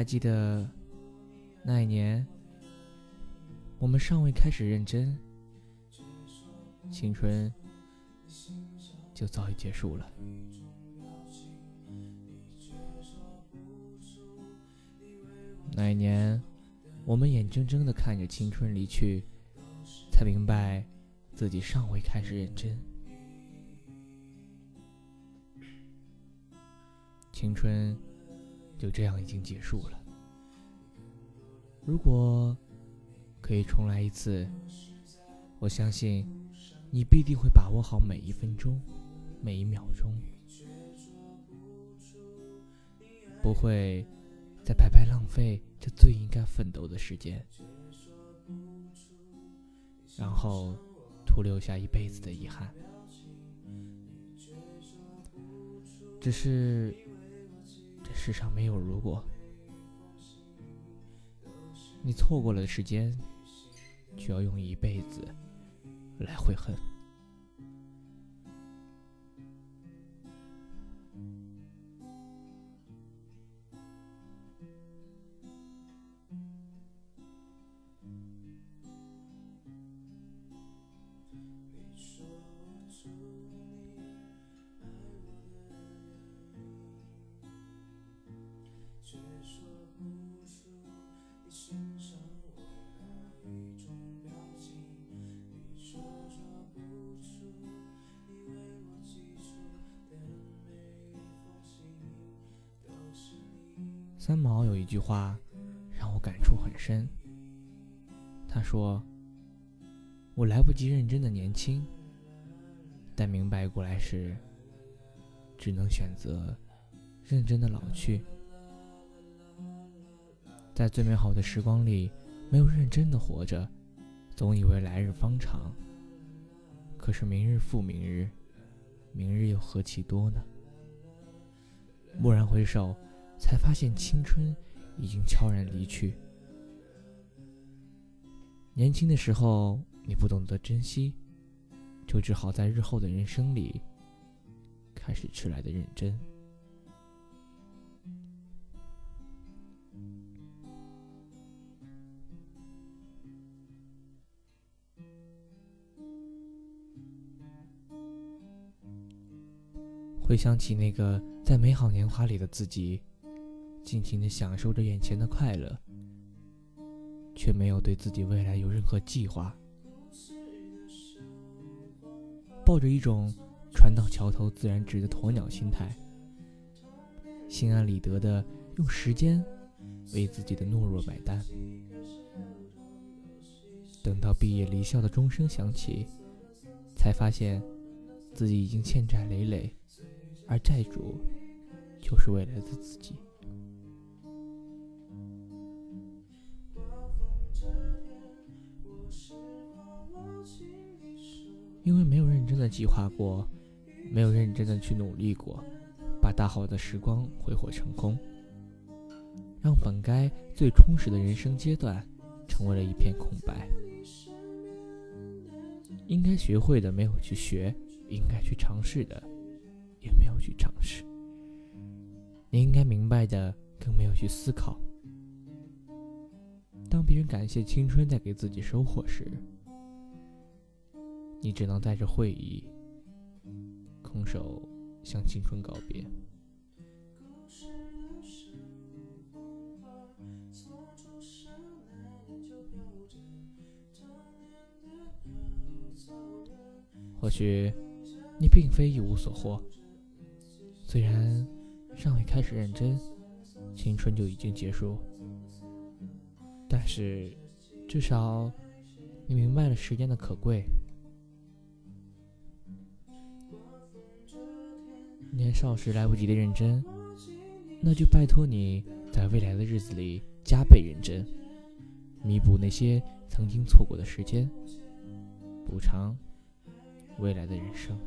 还记得那一年，我们尚未开始认真，青春就早已结束了。那一年，我们眼睁睁的看着青春离去，才明白自己尚未开始认真。青春就这样已经结束了。如果可以重来一次，我相信你必定会把握好每一分钟、每一秒钟，不会。在白白浪费这最应该奋斗的时间，然后徒留下一辈子的遗憾。只是世上没有如果，你错过了时间，就要用一辈子来悔恨。三毛有一句话让我感触很深。他说：“我来不及认真的年轻，但明白过来时，只能选择认真的老去。在最美好的时光里，没有认真的活着，总以为来日方长。可是明日复明日，明日又何其多呢？蓦然回首。”才发现青春已经悄然离去。年轻的时候，你不懂得珍惜，就只好在日后的人生里开始迟来的认真。回想起那个在美好年华里的自己。尽情的享受着眼前的快乐，却没有对自己未来有任何计划，抱着一种船到桥头自然直的鸵鸟心态，心安理得的用时间为自己的懦弱买单。等到毕业离校的钟声响起，才发现自己已经欠债累累，而债主就是未来的自己。因为没有认真的计划过，没有认真的去努力过，把大好的时光挥霍成功，让本该最充实的人生阶段成为了一片空白。应该学会的没有去学，应该去尝试的也没有去尝试。你应该明白的更没有去思考。当别人感谢青春带给自己收获时，你只能带着悔意，空手向青春告别。或许你并非一无所获，虽然尚未开始认真，青春就已经结束，但是至少你明白了时间的可贵。年少时来不及的认真，那就拜托你在未来的日子里加倍认真，弥补那些曾经错过的时间，补偿未来的人生。